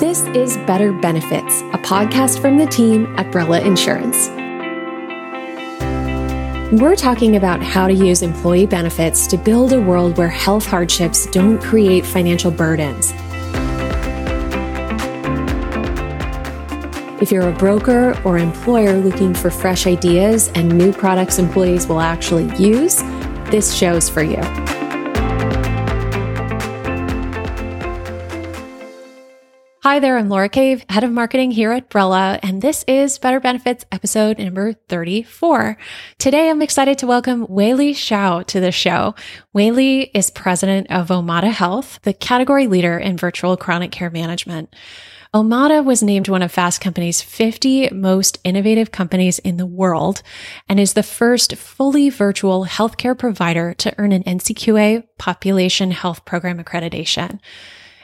This is Better Benefits, a podcast from the team at Brella Insurance. We're talking about how to use employee benefits to build a world where health hardships don't create financial burdens. If you're a broker or employer looking for fresh ideas and new products employees will actually use, this show's for you. Hi there, I'm Laura Cave, head of marketing here at Brella, and this is Better Benefits episode number 34. Today, I'm excited to welcome Weili Shao to the show. Weili is president of Omada Health, the category leader in virtual chronic care management. Omada was named one of Fast Company's 50 most innovative companies in the world and is the first fully virtual healthcare provider to earn an NCQA Population Health Program accreditation.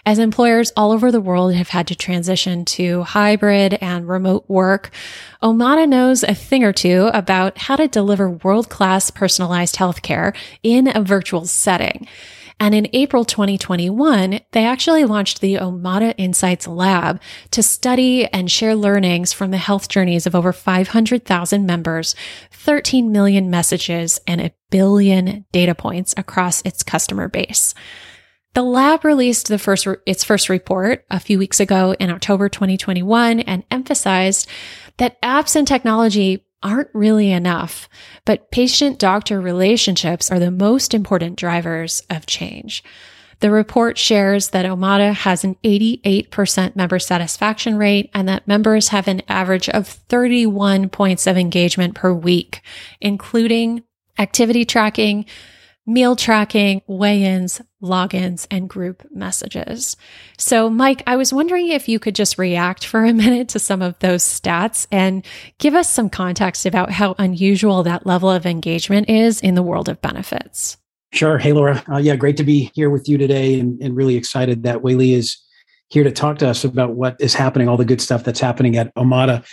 As employers all over the world have had to transition to hybrid and remote work, Omada knows a thing or two about how to deliver world class personalized healthcare in a virtual setting. And in April 2021, they actually launched the Omada Insights Lab to study and share learnings from the health journeys of over 500,000 members, 13 million messages, and a billion data points across its customer base. The lab released the first its first report a few weeks ago in October 2021 and emphasized that apps and technology aren't really enough, but patient doctor relationships are the most important drivers of change. The report shares that Omada has an 88% member satisfaction rate and that members have an average of 31 points of engagement per week, including activity tracking, meal tracking, weigh ins, logins, and group messages. So, Mike, I was wondering if you could just react for a minute to some of those stats and give us some context about how unusual that level of engagement is in the world of benefits. Sure. Hey, Laura. Uh, yeah, great to be here with you today and, and really excited that Weili is here to talk to us about what is happening, all the good stuff that's happening at Omada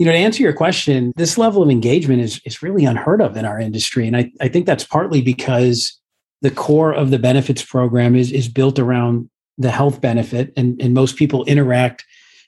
you know, to answer your question, this level of engagement is, is really unheard of in our industry. And I, I think that's partly because the core of the benefits program is, is built around the health benefit. And, and most people interact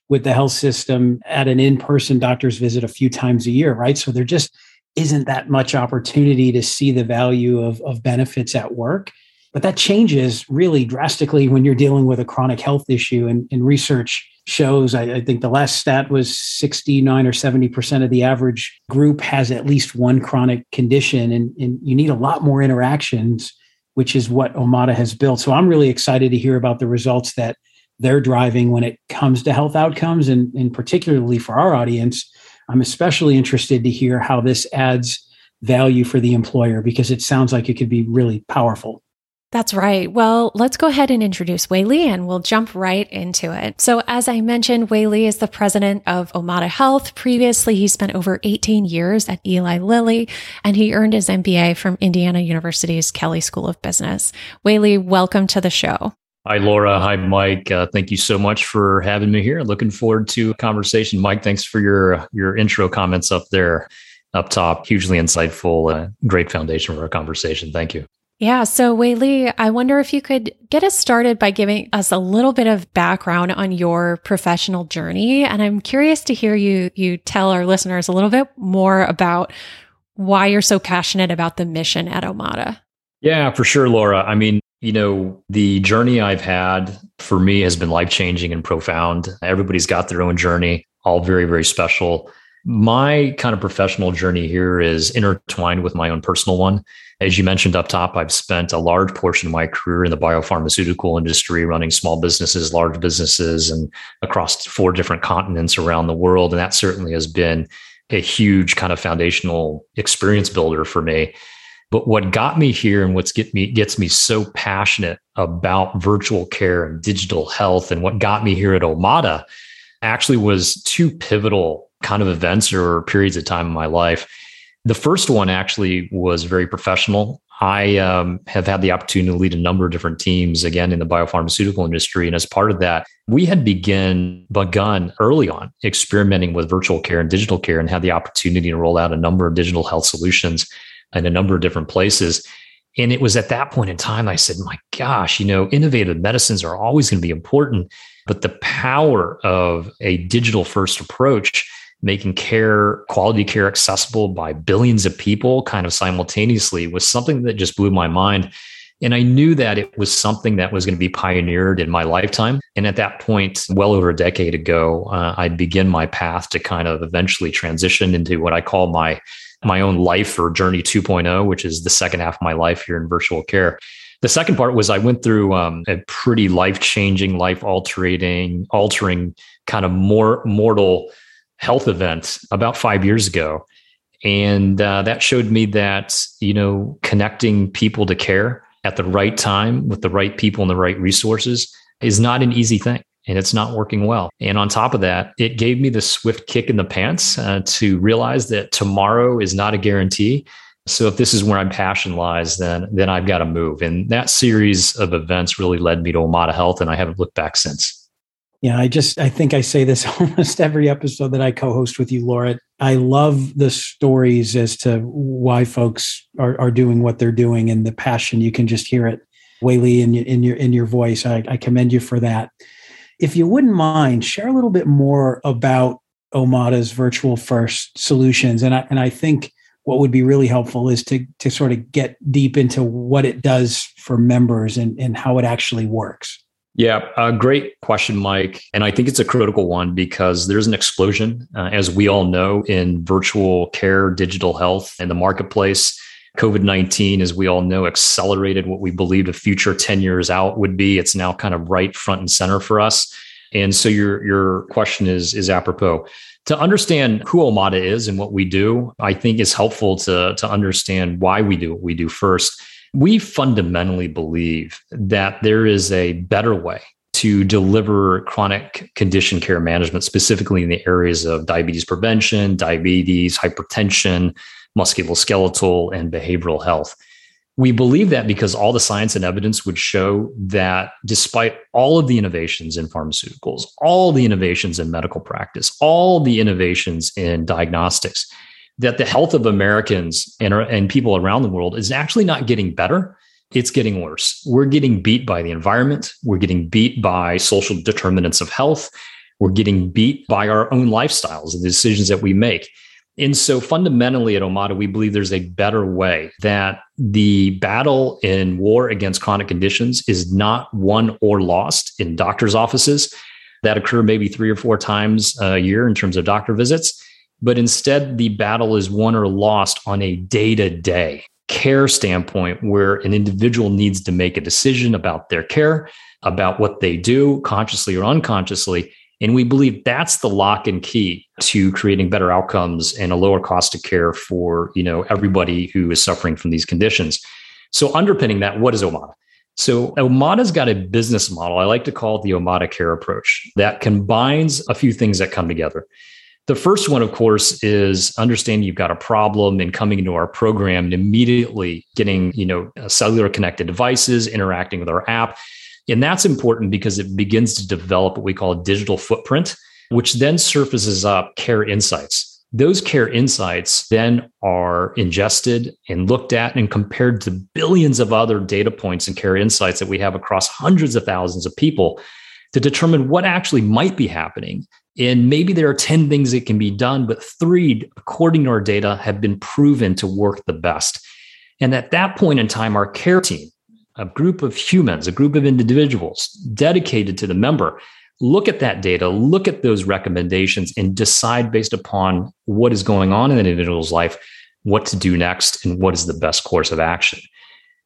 with the health system at an in-person doctor's visit a few times a year, right? So there just isn't that much opportunity to see the value of, of benefits at work. But that changes really drastically when you're dealing with a chronic health issue. And, and research shows I, I, think the last stat was 69 or 70% of the average group has at least one chronic condition and, and you need a lot more interactions which is what omada has built. So i'm really excited to hear about the results that they're driving when it comes to health outcomes and, and particularly for our audience i'm especially interested to hear how this adds value for the employer because it sounds like it could be really powerful that's right. Well, let's go ahead and introduce Weili and we'll jump right into it. So as I mentioned, Weili is the president of Omada Health. Previously, he spent over 18 years at Eli Lilly and he earned his MBA from Indiana University's Kelley School of Business. Weili, welcome to the show. Hi, Laura. Hi, Mike. Uh, thank you so much for having me here. Looking forward to a conversation. Mike, thanks for your, your intro comments up there, up top. Hugely insightful, uh, great foundation for our conversation. Thank you. Yeah. So, Weili, I wonder if you could get us started by giving us a little bit of background on your professional journey. And I'm curious to hear you, you tell our listeners a little bit more about why you're so passionate about the mission at Omada. Yeah, for sure, Laura. I mean, you know, the journey I've had for me has been life changing and profound. Everybody's got their own journey, all very, very special. My kind of professional journey here is intertwined with my own personal one. As you mentioned up top, I've spent a large portion of my career in the biopharmaceutical industry, running small businesses, large businesses, and across four different continents around the world. And that certainly has been a huge kind of foundational experience builder for me. But what got me here and what's get me gets me so passionate about virtual care and digital health and what got me here at Omada actually was two pivotal kind of events or periods of time in my life. The first one actually was very professional. I um, have had the opportunity to lead a number of different teams, again, in the biopharmaceutical industry. And as part of that, we had begin, begun early on experimenting with virtual care and digital care and had the opportunity to roll out a number of digital health solutions in a number of different places. And it was at that point in time I said, my gosh, you know, innovative medicines are always going to be important, but the power of a digital first approach, making care, quality care accessible by billions of people kind of simultaneously was something that just blew my mind. And I knew that it was something that was going to be pioneered in my lifetime. And at that point, well over a decade ago, uh, I'd begin my path to kind of eventually transition into what I call my my own life or journey 2.0, which is the second half of my life here in virtual care. The second part was I went through um, a pretty life changing, life altering, altering kind of more mortal health event about five years ago. And uh, that showed me that, you know, connecting people to care at the right time with the right people and the right resources is not an easy thing and it's not working well. And on top of that, it gave me the swift kick in the pants uh, to realize that tomorrow is not a guarantee. So if this is where my passion lies, then then I've got to move. And that series of events really led me to Omada Health, and I haven't looked back since. Yeah, I just I think I say this almost every episode that I co-host with you, Laura. I love the stories as to why folks are, are doing what they're doing and the passion. You can just hear it, Weili, in, in your in your voice. I, I commend you for that. If you wouldn't mind, share a little bit more about Omada's virtual first solutions. And I, and I think what would be really helpful is to, to sort of get deep into what it does for members and, and how it actually works. Yeah, a great question, Mike. And I think it's a critical one because there's an explosion, uh, as we all know, in virtual care, digital health, and the marketplace. COVID 19, as we all know, accelerated what we believed a future 10 years out would be. It's now kind of right front and center for us. And so your, your question is, is apropos. To understand who Omada is and what we do, I think is helpful to, to understand why we do what we do first. We fundamentally believe that there is a better way to deliver chronic condition care management, specifically in the areas of diabetes prevention, diabetes, hypertension, musculoskeletal, and behavioral health. We believe that because all the science and evidence would show that despite all of the innovations in pharmaceuticals, all the innovations in medical practice, all the innovations in diagnostics, that the health of Americans and, and people around the world is actually not getting better. It's getting worse. We're getting beat by the environment. We're getting beat by social determinants of health. We're getting beat by our own lifestyles and the decisions that we make. And so fundamentally at Omada, we believe there's a better way that the battle in war against chronic conditions is not won or lost in doctors' offices that occur maybe three or four times a year in terms of doctor visits, but instead the battle is won or lost on a day to day care standpoint where an individual needs to make a decision about their care, about what they do consciously or unconsciously and we believe that's the lock and key to creating better outcomes and a lower cost of care for, you know, everybody who is suffering from these conditions. So underpinning that, what is Omada? So Omada's got a business model. I like to call it the Omada care approach that combines a few things that come together. The first one, of course, is understanding you've got a problem and coming into our program and immediately getting, you know, uh, cellular connected devices, interacting with our app, and that's important because it begins to develop what we call a digital footprint, which then surfaces up care insights. Those care insights then are ingested and looked at and compared to billions of other data points and care insights that we have across hundreds of thousands of people to determine what actually might be happening. And maybe there are 10 things that can be done, but three, according to our data, have been proven to work the best. And at that point in time, our care team a group of humans, a group of individuals dedicated to the member, look at that data, look at those recommendations, and decide based upon what is going on in an individual's life what to do next and what is the best course of action.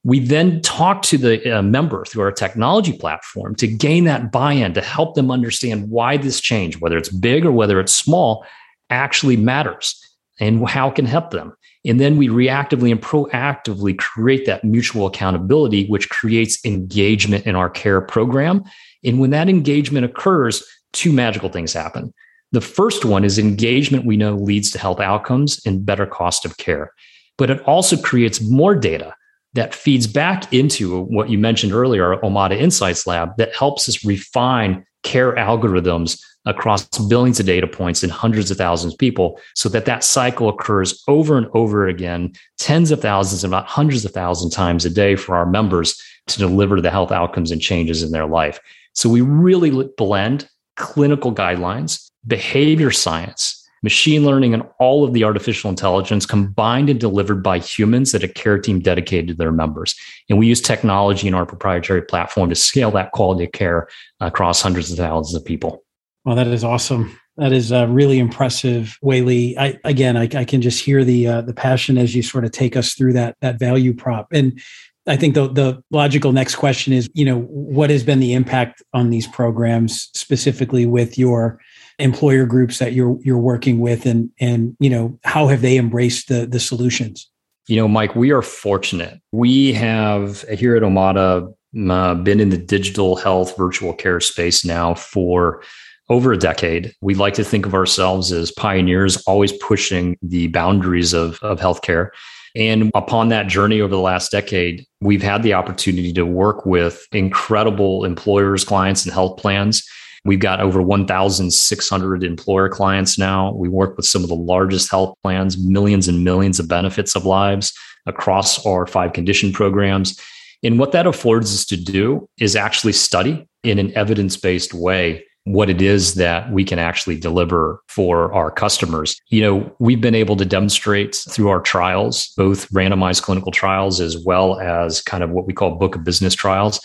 We then talk to the uh, member through our technology platform to gain that buy in, to help them understand why this change, whether it's big or whether it's small, actually matters and how can help them. And then we reactively and proactively create that mutual accountability, which creates engagement in our care program. And when that engagement occurs, two magical things happen. The first one is engagement we know leads to health outcomes and better cost of care. But it also creates more data that feeds back into what you mentioned earlier, Omada Insights Lab, that helps us refine care algorithms across billions of data points and hundreds of thousands of people so that that cycle occurs over and over again, tens of thousands, if not hundreds of thousands times a day for our members to deliver the health outcomes and changes in their life. So we really blend clinical guidelines, behavior science, machine learning, and all of the artificial intelligence combined and delivered by humans at a care team dedicated to their members. And we use technology in our proprietary platform to scale that quality of care across hundreds of thousands of people. Well, that is awesome. That is uh, really impressive, Weili. I again, I, I can just hear the uh, the passion as you sort of take us through that that value prop. And I think the the logical next question is, you know, what has been the impact on these programs specifically with your employer groups that you're you're working with, and and you know, how have they embraced the the solutions? You know, Mike, we are fortunate. We have here at Omada uh, been in the digital health virtual care space now for over a decade. We like to think of ourselves as pioneers, always pushing the boundaries of, of healthcare. And upon that journey over the last decade, we've had the opportunity to work with incredible employers, clients, and health plans. We've got over 1,600 employer clients now. We work with some of the largest health plans, millions and millions of benefits of lives across our five condition programs. And what that affords us to do is actually study in an evidence based way what it is that we can actually deliver for our customers. You know, we've been able to demonstrate through our trials, both randomized clinical trials as well as kind of what we call book of business trials,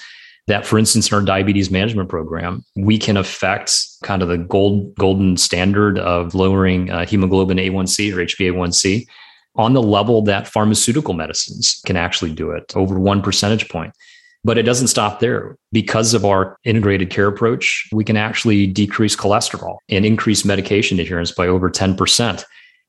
that for instance in our diabetes management program, we can affect kind of the gold golden standard of lowering uh, hemoglobin A1C or HbA1c on the level that pharmaceutical medicines can actually do it over 1 percentage point. But it doesn't stop there. Because of our integrated care approach, we can actually decrease cholesterol and increase medication adherence by over 10%.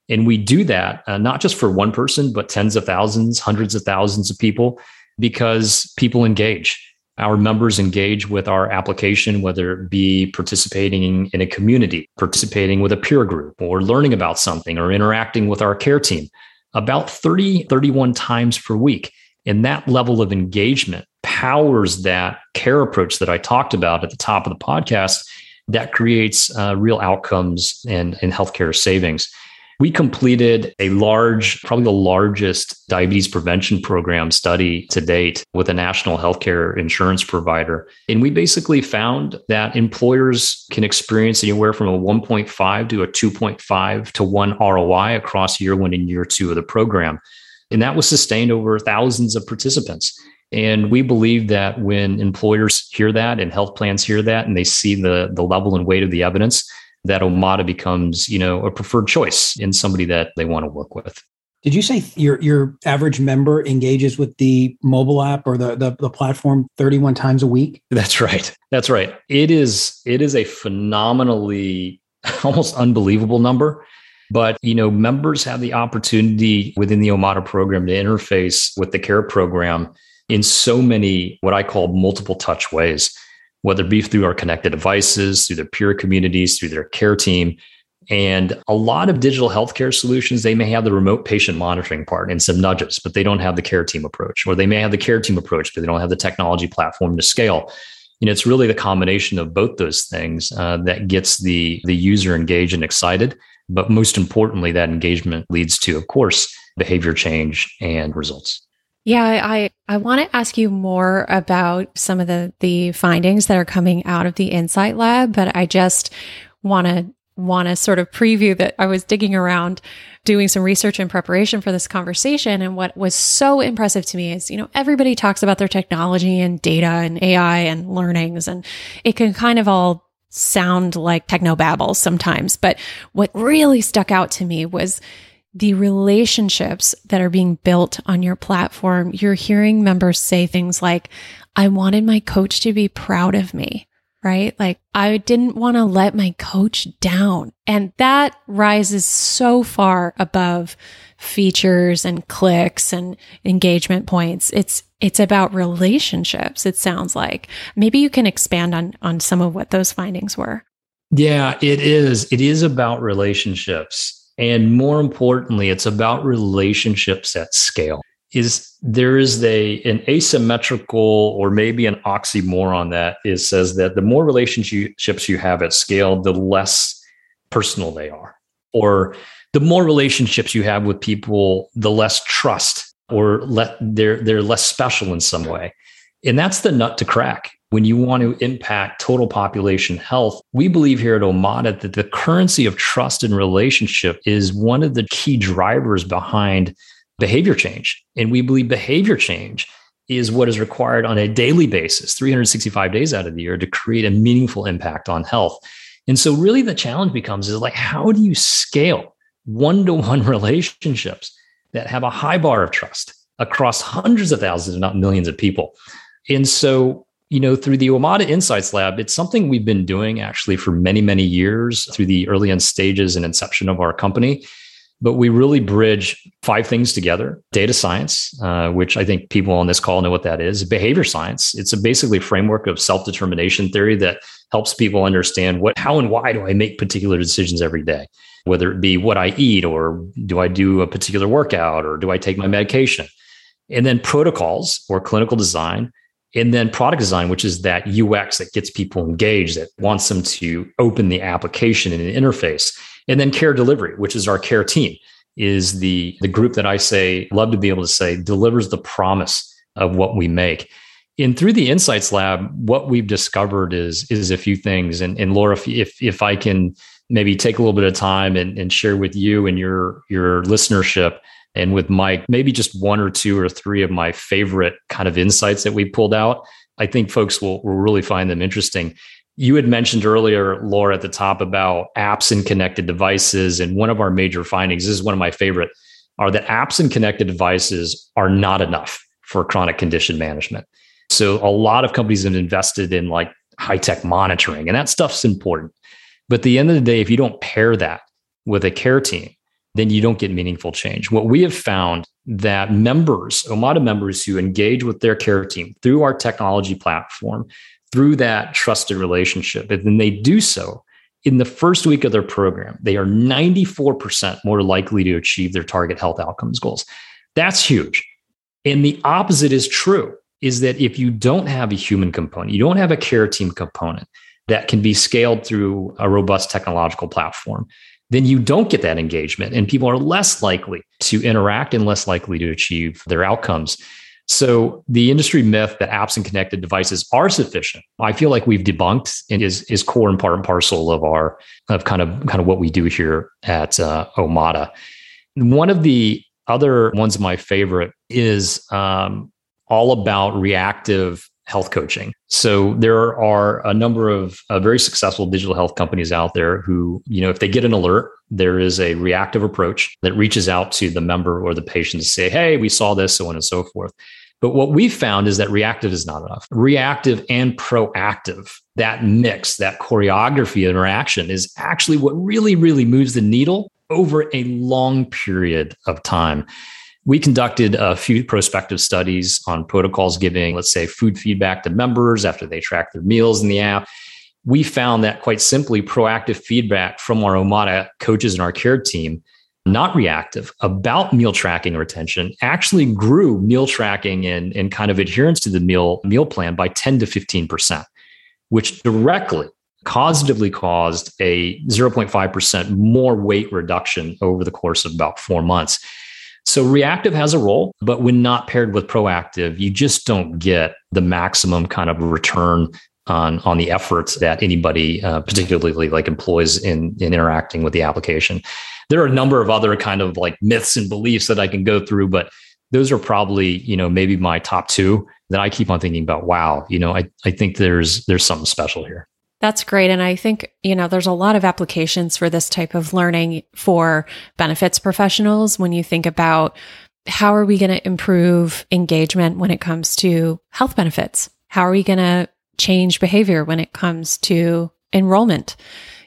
And we do that uh, not just for one person, but tens of thousands, hundreds of thousands of people, because people engage. Our members engage with our application, whether it be participating in a community, participating with a peer group, or learning about something, or interacting with our care team about 30, 31 times per week. And that level of engagement powers that care approach that I talked about at the top of the podcast that creates uh, real outcomes and, and healthcare savings. We completed a large, probably the largest diabetes prevention program study to date with a national healthcare insurance provider. And we basically found that employers can experience anywhere from a 1.5 to a 2.5 to 1 ROI across year one and year two of the program. And that was sustained over thousands of participants. And we believe that when employers hear that and health plans hear that and they see the, the level and weight of the evidence, that Omada becomes, you know, a preferred choice in somebody that they want to work with. Did you say your your average member engages with the mobile app or the, the, the platform 31 times a week? That's right. That's right. It is it is a phenomenally almost unbelievable number. But you know, members have the opportunity within the Omada program to interface with the care program in so many what I call multiple touch ways, whether it be through our connected devices, through their peer communities, through their care team. And a lot of digital healthcare solutions, they may have the remote patient monitoring part and some nudges, but they don't have the care team approach, or they may have the care team approach, but they don't have the technology platform to scale. And it's really the combination of both those things uh, that gets the the user engaged and excited. But most importantly, that engagement leads to, of course, behavior change and results. Yeah, I I want to ask you more about some of the the findings that are coming out of the Insight Lab, but I just want to want to sort of preview that I was digging around doing some research in preparation for this conversation. And what was so impressive to me is, you know, everybody talks about their technology and data and AI and learnings and it can kind of all sound like techno babble sometimes, but what really stuck out to me was the relationships that are being built on your platform, you're hearing members say things like, I wanted my coach to be proud of me, right? Like I didn't want to let my coach down. And that rises so far above features and clicks and engagement points. It's, it's about relationships. It sounds like maybe you can expand on, on some of what those findings were. Yeah, it is. It is about relationships. And more importantly, it's about relationships at scale. is there is a an asymmetrical or maybe an oxymoron that is says that the more relationships you have at scale, the less personal they are. Or the more relationships you have with people, the less trust or let they're they're less special in some way. And that's the nut to crack. When you want to impact total population health, we believe here at Omada that the currency of trust and relationship is one of the key drivers behind behavior change. And we believe behavior change is what is required on a daily basis, 365 days out of the year, to create a meaningful impact on health. And so, really, the challenge becomes is like, how do you scale one to one relationships that have a high bar of trust across hundreds of thousands, if not millions of people? And so, you know, through the Omada Insights Lab, it's something we've been doing actually for many, many years through the early end stages and inception of our company. But we really bridge five things together data science, uh, which I think people on this call know what that is, behavior science. It's a basically framework of self determination theory that helps people understand what, how, and why do I make particular decisions every day, whether it be what I eat or do I do a particular workout or do I take my medication. And then protocols or clinical design and then product design, which is that UX that gets people engaged, that wants them to open the application and the interface. And then care delivery, which is our care team, is the, the group that I say, love to be able to say, delivers the promise of what we make. And through the Insights Lab, what we've discovered is, is a few things. And, and Laura, if, if, if I can maybe take a little bit of time and, and share with you and your, your listenership and with Mike, maybe just one or two or three of my favorite kind of insights that we pulled out. I think folks will, will really find them interesting. You had mentioned earlier, Laura, at the top about apps and connected devices. And one of our major findings, this is one of my favorite, are that apps and connected devices are not enough for chronic condition management. So a lot of companies have invested in like high tech monitoring, and that stuff's important. But at the end of the day, if you don't pair that with a care team, then you don't get meaningful change. What we have found that members, Omada members who engage with their care team through our technology platform, through that trusted relationship. And then they do so in the first week of their program, they are 94% more likely to achieve their target health outcomes goals. That's huge. And the opposite is true is that if you don't have a human component, you don't have a care team component that can be scaled through a robust technological platform, then you don't get that engagement and people are less likely to interact and less likely to achieve their outcomes. So the industry myth that apps and connected devices are sufficient, I feel like we've debunked and is is core and part and parcel of our of kind of kind of what we do here at uh, Omada. One of the other ones my favorite is um, all about reactive health coaching. So there are a number of uh, very successful digital health companies out there who, you know, if they get an alert, there is a reactive approach that reaches out to the member or the patient to say, "Hey, we saw this," so on and so forth. But what we've found is that reactive is not enough. Reactive and proactive, that mix, that choreography interaction is actually what really, really moves the needle over a long period of time. We conducted a few prospective studies on protocols giving, let's say, food feedback to members after they track their meals in the app. We found that quite simply, proactive feedback from our Omada coaches and our care team, not reactive, about meal tracking retention, actually grew meal tracking and, and kind of adherence to the meal, meal plan by 10 to 15%, which directly causatively caused a 0.5% more weight reduction over the course of about four months. So reactive has a role, but when not paired with proactive, you just don't get the maximum kind of return on on the efforts that anybody, uh, particularly like employs in in interacting with the application. There are a number of other kind of like myths and beliefs that I can go through, but those are probably you know maybe my top two that I keep on thinking about. Wow, you know, I I think there's there's something special here. That's great. And I think, you know, there's a lot of applications for this type of learning for benefits professionals when you think about how are we going to improve engagement when it comes to health benefits? How are we going to change behavior when it comes to enrollment?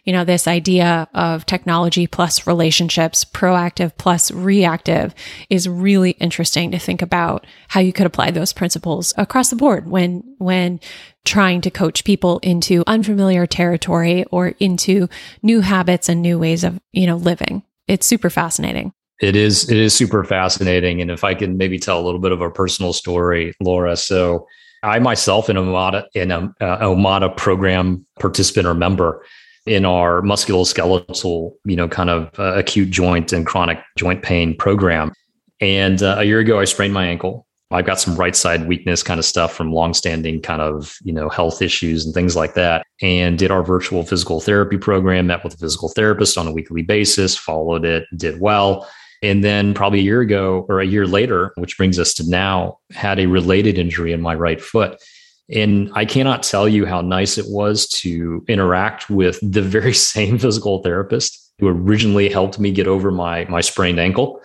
You know, this idea of technology plus relationships, proactive plus reactive is really interesting to think about how you could apply those principles across the board when, when trying to coach people into unfamiliar territory or into new habits and new ways of, you know, living. It's super fascinating. It is it is super fascinating, and if I can maybe tell a little bit of a personal story, Laura. So I myself, an Omada in a uh, Omada program participant or member in our musculoskeletal, you know, kind of uh, acute joint and chronic joint pain program. And uh, a year ago, I sprained my ankle. I've got some right side weakness kind of stuff from longstanding kind of, you know, health issues and things like that. And did our virtual physical therapy program, met with a physical therapist on a weekly basis, followed it, did well. And then probably a year ago or a year later, which brings us to now, had a related injury in my right foot. And I cannot tell you how nice it was to interact with the very same physical therapist who originally helped me get over my, my sprained ankle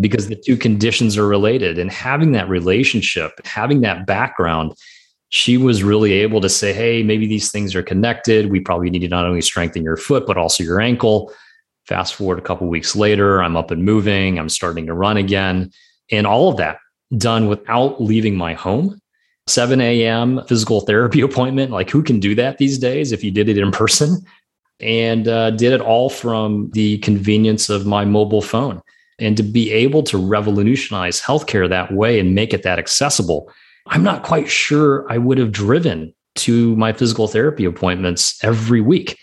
because the two conditions are related. And having that relationship, having that background, she was really able to say, hey, maybe these things are connected. We probably need to not only strengthen your foot, but also your ankle. Fast forward a couple weeks later, I'm up and moving, I'm starting to run again. And all of that done without leaving my home 7 a.m. physical therapy appointment. Like, who can do that these days if you did it in person? And uh, did it all from the convenience of my mobile phone. And to be able to revolutionize healthcare that way and make it that accessible, I'm not quite sure I would have driven to my physical therapy appointments every week,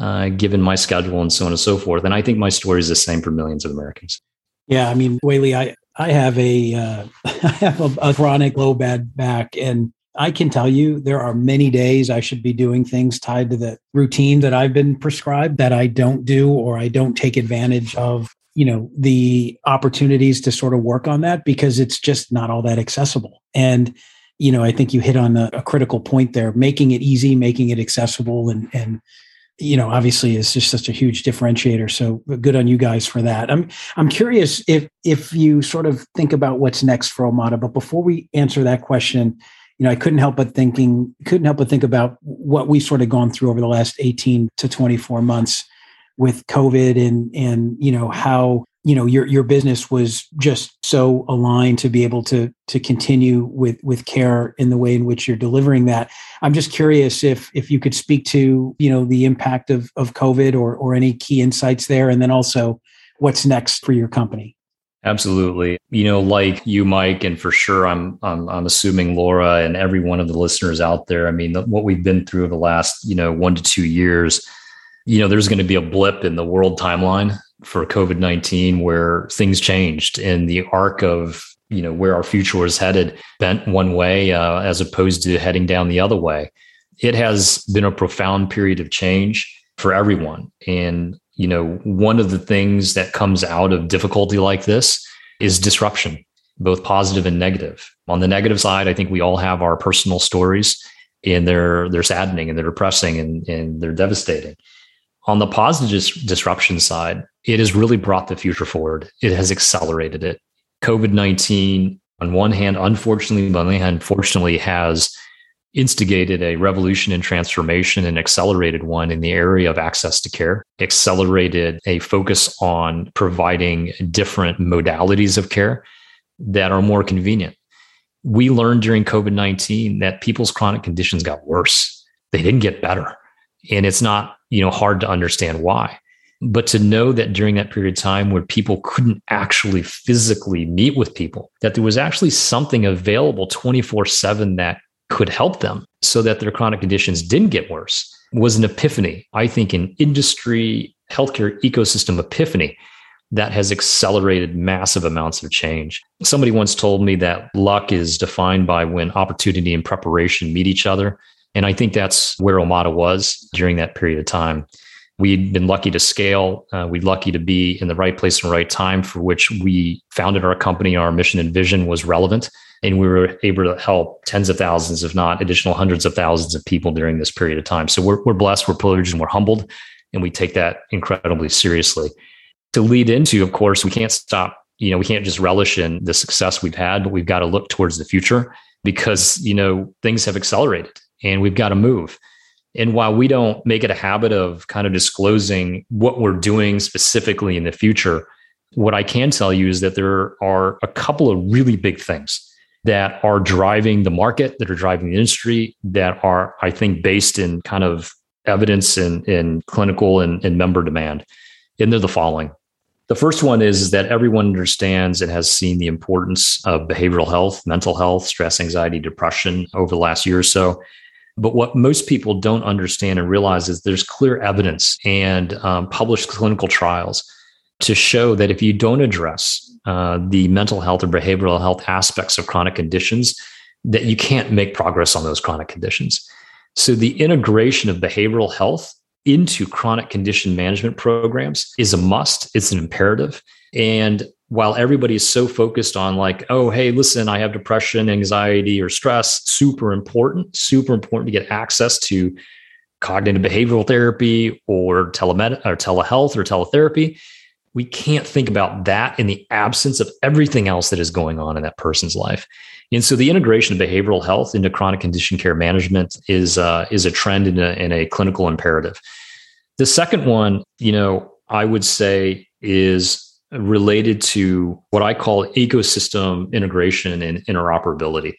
uh, given my schedule and so on and so forth. And I think my story is the same for millions of Americans. Yeah, I mean, Weili, I, I have a uh, I have a, a chronic low bad back, and I can tell you there are many days I should be doing things tied to the routine that I've been prescribed that I don't do or I don't take advantage of. You know the opportunities to sort of work on that because it's just not all that accessible. And you know, I think you hit on a, a critical point there, making it easy, making it accessible, and and you know obviously is just such a huge differentiator. So good on you guys for that. I'm i'm curious if if you sort of think about what's next for omada but before we answer that question you know i couldn't help but thinking couldn't help but think about what we've sort of gone through over the last 18 to 24 months with covid and and you know how you know your your business was just so aligned to be able to to continue with with care in the way in which you're delivering that. I'm just curious if if you could speak to you know the impact of of covid or or any key insights there and then also what's next for your company. Absolutely. You know like you mike and for sure i'm i'm, I'm assuming laura and every one of the listeners out there i mean what we've been through the last you know one to two years you know there's going to be a blip in the world timeline for COVID 19 where things changed in the arc of you know where our future was headed bent one way uh, as opposed to heading down the other way. It has been a profound period of change for everyone. And you know one of the things that comes out of difficulty like this is disruption both positive and negative. On the negative side i think we all have our personal stories and they're they're saddening and they're depressing and, and they're devastating on the positive disruption side, it has really brought the future forward. It has accelerated it. COVID 19, on one hand, unfortunately, but on the other hand, fortunately, has instigated a revolution and transformation and accelerated one in the area of access to care, accelerated a focus on providing different modalities of care that are more convenient. We learned during COVID 19 that people's chronic conditions got worse, they didn't get better. And it's not you know, hard to understand why. But to know that during that period of time where people couldn't actually physically meet with people, that there was actually something available 24 7 that could help them so that their chronic conditions didn't get worse was an epiphany. I think an industry, healthcare ecosystem epiphany that has accelerated massive amounts of change. Somebody once told me that luck is defined by when opportunity and preparation meet each other. And I think that's where Omada was during that period of time. We'd been lucky to scale. Uh, we'd lucky to be in the right place and right time for which we founded our company. Our mission and vision was relevant. And we were able to help tens of thousands, if not additional hundreds of thousands of people during this period of time. So we're, we're blessed, we're privileged, and we're humbled. And we take that incredibly seriously. To lead into, of course, we can't stop, you know, we can't just relish in the success we've had, but we've got to look towards the future because, you know, things have accelerated and we've got to move. And while we don't make it a habit of kind of disclosing what we're doing specifically in the future, what I can tell you is that there are a couple of really big things that are driving the market, that are driving the industry, that are, I think, based in kind of evidence and in, in clinical and, and member demand. And they're the following. The first one is that everyone understands and has seen the importance of behavioral health, mental health, stress, anxiety, depression over the last year or so. But what most people don't understand and realize is there's clear evidence and um, published clinical trials to show that if you don't address uh, the mental health or behavioral health aspects of chronic conditions, that you can't make progress on those chronic conditions. So the integration of behavioral health into chronic condition management programs is a must, it's an imperative. And while everybody is so focused on like, oh, hey, listen, I have depression, anxiety, or stress, super important, super important to get access to cognitive behavioral therapy or telemed or telehealth or teletherapy. We can't think about that in the absence of everything else that is going on in that person's life. And so the integration of behavioral health into chronic condition care management is uh, is a trend in a, in a clinical imperative. The second one, you know, I would say is related to what I call ecosystem integration and interoperability.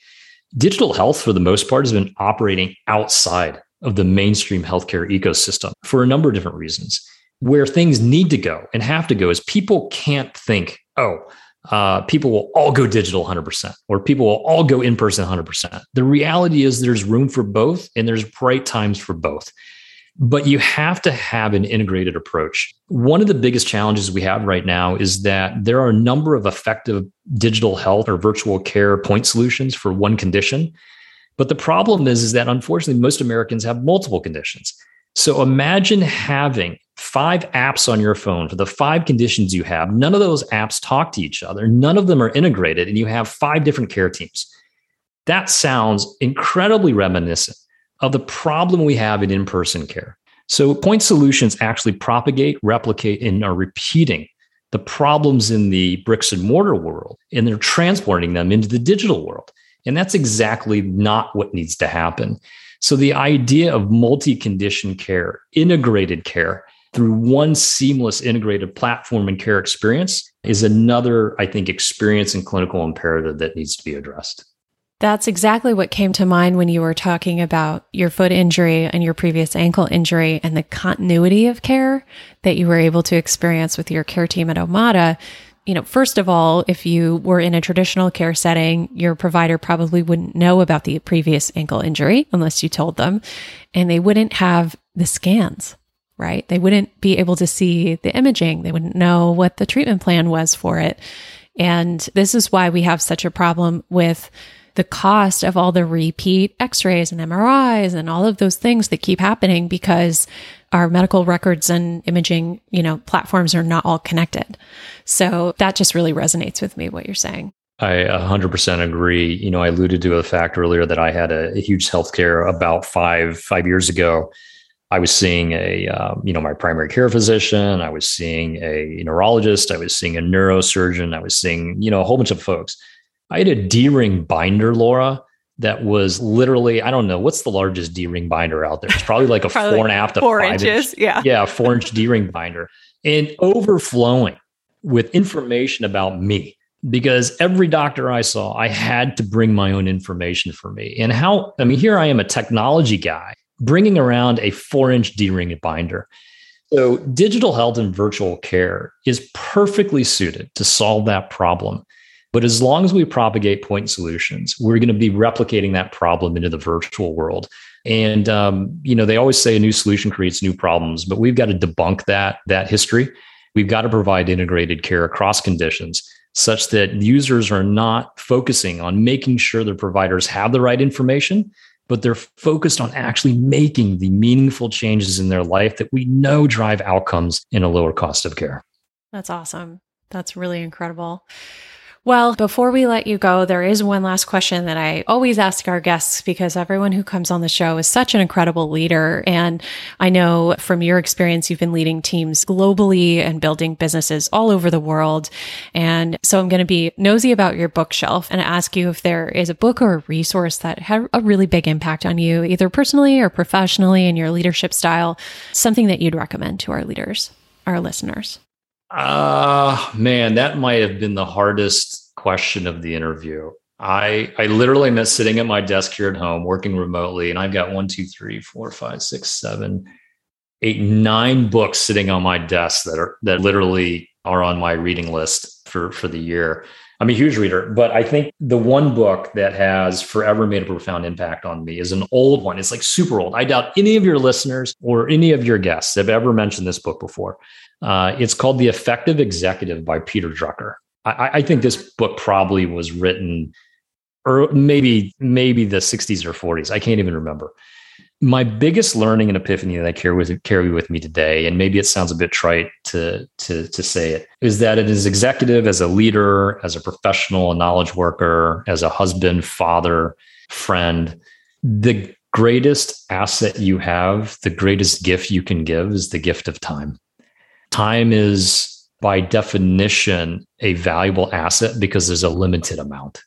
Digital health, for the most part, has been operating outside of the mainstream healthcare ecosystem for a number of different reasons. Where things need to go and have to go is people can't think, oh, uh, people will all go digital 100% or people will all go in person 100%. The reality is there's room for both and there's bright times for both. But you have to have an integrated approach. One of the biggest challenges we have right now is that there are a number of effective digital health or virtual care point solutions for one condition. But the problem is, is that unfortunately, most Americans have multiple conditions. So imagine having five apps on your phone for the five conditions you have. None of those apps talk to each other, none of them are integrated, and you have five different care teams. That sounds incredibly reminiscent of the problem we have in in person care. So, point solutions actually propagate, replicate, and are repeating the problems in the bricks and mortar world, and they're transporting them into the digital world. And that's exactly not what needs to happen. So, the idea of multi condition care, integrated care through one seamless integrated platform and care experience is another, I think, experience and clinical imperative that needs to be addressed. That's exactly what came to mind when you were talking about your foot injury and your previous ankle injury and the continuity of care that you were able to experience with your care team at Omada. You know, first of all, if you were in a traditional care setting, your provider probably wouldn't know about the previous ankle injury unless you told them, and they wouldn't have the scans, right? They wouldn't be able to see the imaging. They wouldn't know what the treatment plan was for it. And this is why we have such a problem with the cost of all the repeat x-rays and MRIs and all of those things that keep happening because our medical records and imaging, you know, platforms are not all connected. So that just really resonates with me what you're saying. I 100% agree. You know, I alluded to the fact earlier that I had a, a huge healthcare about five five years ago. I was seeing a, um, you know, my primary care physician. I was seeing a neurologist. I was seeing a neurosurgeon. I was seeing, you know, a whole bunch of folks. I had a D ring binder, Laura, that was literally, I don't know, what's the largest D ring binder out there? It's probably like a probably four and a half to four five inches. Inch, yeah. Yeah, four inch D ring binder and overflowing with information about me because every doctor I saw, I had to bring my own information for me. And how, I mean, here I am, a technology guy, bringing around a four inch D ring binder. So, digital health and virtual care is perfectly suited to solve that problem. But as long as we propagate point solutions, we're going to be replicating that problem into the virtual world. And um, you know, they always say a new solution creates new problems, but we've got to debunk that that history. We've got to provide integrated care across conditions such that users are not focusing on making sure their providers have the right information, but they're focused on actually making the meaningful changes in their life that we know drive outcomes in a lower cost of care. That's awesome. That's really incredible. Well, before we let you go, there is one last question that I always ask our guests because everyone who comes on the show is such an incredible leader. And I know from your experience, you've been leading teams globally and building businesses all over the world. And so I'm going to be nosy about your bookshelf and ask you if there is a book or a resource that had a really big impact on you, either personally or professionally in your leadership style, something that you'd recommend to our leaders, our listeners. Uh man, that might have been the hardest question of the interview. I I literally am sitting at my desk here at home working remotely, and I've got one, two, three, four, five, six, seven, eight, nine books sitting on my desk that are that literally are on my reading list for for the year. I'm a huge reader, but I think the one book that has forever made a profound impact on me is an old one. It's like super old. I doubt any of your listeners or any of your guests have ever mentioned this book before. Uh, it's called The Effective Executive by Peter Drucker. I, I think this book probably was written or maybe maybe the 60s or 40s. I can't even remember my biggest learning and epiphany that I carry with carry with me today, and maybe it sounds a bit trite to to to say it, is that it is executive, as a leader, as a professional, a knowledge worker, as a husband, father, friend, the greatest asset you have, the greatest gift you can give is the gift of time. Time is by definition a valuable asset because there's a limited amount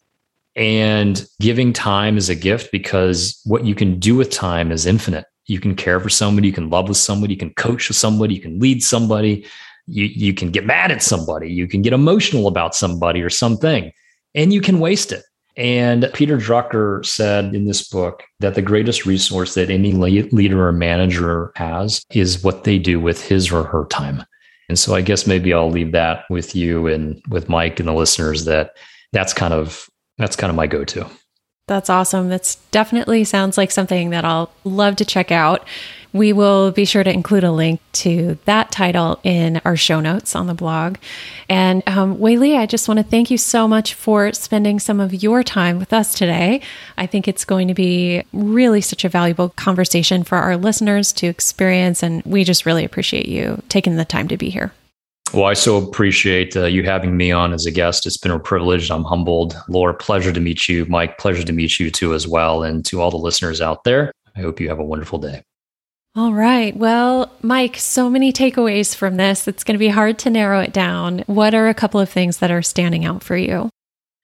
and giving time is a gift because what you can do with time is infinite. You can care for somebody, you can love with somebody, you can coach with somebody, you can lead somebody, you, you can get mad at somebody, you can get emotional about somebody or something, and you can waste it. And Peter Drucker said in this book that the greatest resource that any leader or manager has is what they do with his or her time. And so I guess maybe I'll leave that with you and with Mike and the listeners that that's kind of that's kind of my go to. That's awesome. That's definitely sounds like something that I'll love to check out. We will be sure to include a link to that title in our show notes on the blog. And um, Weili, I just want to thank you so much for spending some of your time with us today. I think it's going to be really such a valuable conversation for our listeners to experience. And we just really appreciate you taking the time to be here. Well, I so appreciate uh, you having me on as a guest. It's been a privilege. I'm humbled. Laura, pleasure to meet you. Mike, pleasure to meet you too, as well. And to all the listeners out there, I hope you have a wonderful day. All right. Well, Mike, so many takeaways from this. It's going to be hard to narrow it down. What are a couple of things that are standing out for you?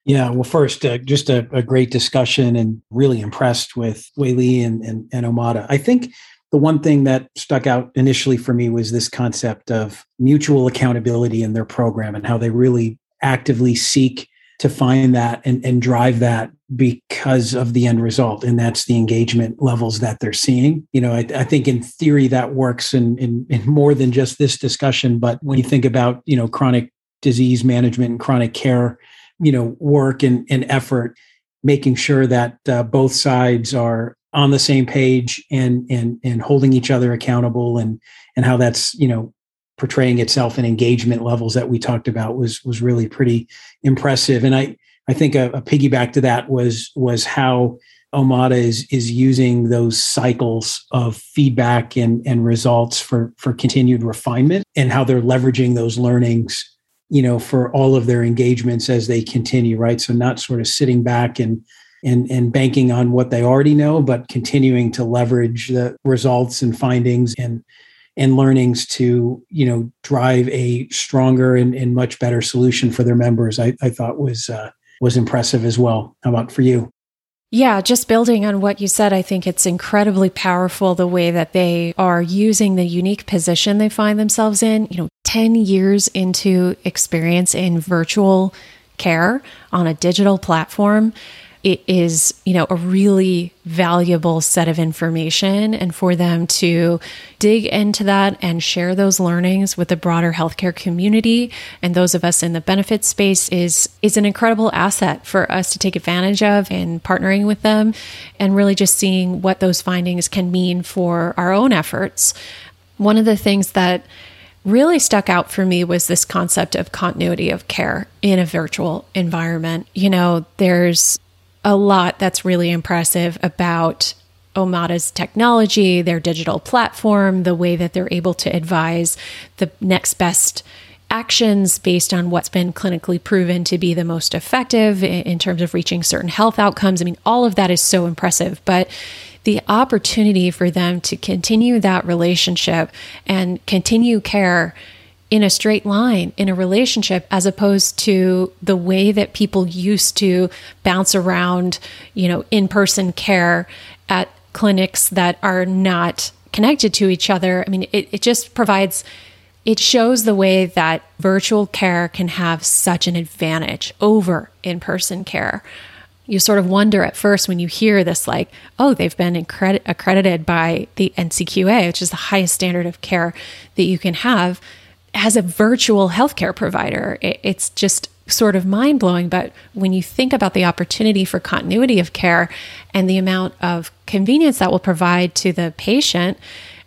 Yeah, well, first, uh, just a, a, great discussion and really impressed with Weili and, and, and Omada. I think the one thing that stuck out initially for me was this concept of mutual accountability in their program and how they really actively seek to find that and, and drive that because of the end result and that's the engagement levels that they're seeing. You know i, I think in theory that works in, in, in more than just this discussion but when you think about you know chronic disease management and chronic care you know work and, and effort making sure that uh, both sides are on the same page and and and holding each other accountable and and how that's you know portraying itself in engagement levels that we talked about was was really pretty impressive. And i i think a, a piggyback to that was was how omada is is using those cycles of feedback and and results for for continued refinement and how they're leveraging those learnings you know for all of their engagements as they continue right so not sort of sitting back and and, and banking on what they already know, but continuing to leverage the results and findings and and learnings to you know drive a stronger and, and much better solution for their members. I, I thought was uh, was impressive as well. How about for you? Yeah, just building on what you said, I think it's incredibly powerful the way that they are using the unique position they find themselves in. You know, 10 years into experience in virtual care on a digital platform it is, you know, a really valuable set of information and for them to dig into that and share those learnings with the broader healthcare community and those of us in the benefit space is is an incredible asset for us to take advantage of in partnering with them and really just seeing what those findings can mean for our own efforts. One of the things that really stuck out for me was this concept of continuity of care in a virtual environment. You know, there's a lot that's really impressive about Omada's technology, their digital platform, the way that they're able to advise the next best actions based on what's been clinically proven to be the most effective in terms of reaching certain health outcomes. I mean, all of that is so impressive, but the opportunity for them to continue that relationship and continue care in a straight line in a relationship as opposed to the way that people used to bounce around, you know, in person care at clinics that are not connected to each other. I mean, it, it just provides, it shows the way that virtual care can have such an advantage over in person care. You sort of wonder at first when you hear this, like, oh, they've been accredit- accredited by the NCQA, which is the highest standard of care that you can have as a virtual healthcare provider, it, it's just sort of mind blowing. But when you think about the opportunity for continuity of care and the amount of convenience that will provide to the patient,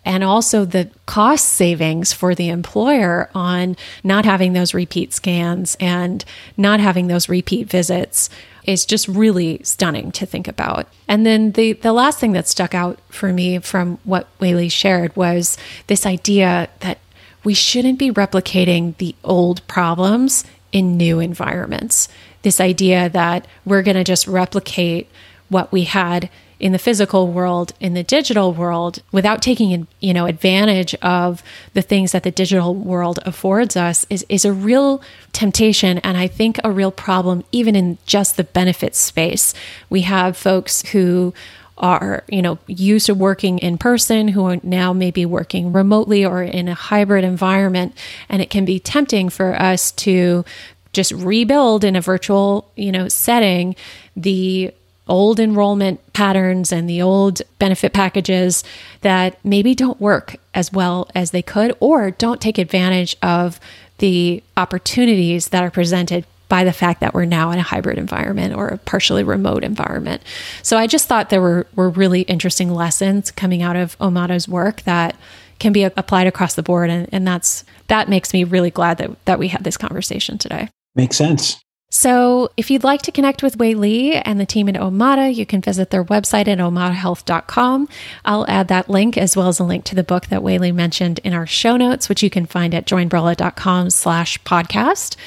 and also the cost savings for the employer on not having those repeat scans and not having those repeat visits is just really stunning to think about. And then the the last thing that stuck out for me from what Weili shared was this idea that we shouldn't be replicating the old problems in new environments. This idea that we're going to just replicate what we had in the physical world in the digital world without taking you know advantage of the things that the digital world affords us is is a real temptation and I think a real problem even in just the benefits space. We have folks who are you know used to working in person who are now maybe working remotely or in a hybrid environment. And it can be tempting for us to just rebuild in a virtual you know setting the old enrollment patterns and the old benefit packages that maybe don't work as well as they could or don't take advantage of the opportunities that are presented by the fact that we're now in a hybrid environment or a partially remote environment. So I just thought there were, were really interesting lessons coming out of Omada's work that can be applied across the board. And, and that's that makes me really glad that, that we had this conversation today. Makes sense. So, if you'd like to connect with Weili and the team at Omada, you can visit their website at omadahealth.com. I'll add that link as well as a link to the book that Weili mentioned in our show notes, which you can find at joinbrella.com slash podcast.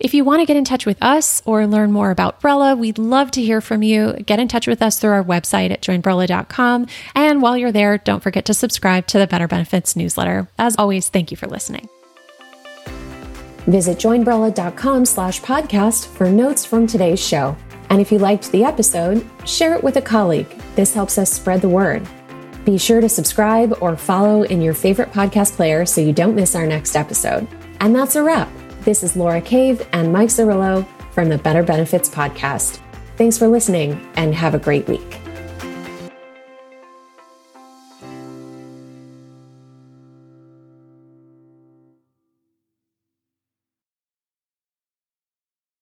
If you want to get in touch with us or learn more about Brella, we'd love to hear from you. Get in touch with us through our website at joinbrella.com. And while you're there, don't forget to subscribe to the Better Benefits newsletter. As always, thank you for listening. Visit joinbrella.com slash podcast for notes from today's show. And if you liked the episode, share it with a colleague. This helps us spread the word. Be sure to subscribe or follow in your favorite podcast player so you don't miss our next episode. And that's a wrap. This is Laura Cave and Mike Zerillo from the Better Benefits Podcast. Thanks for listening and have a great week.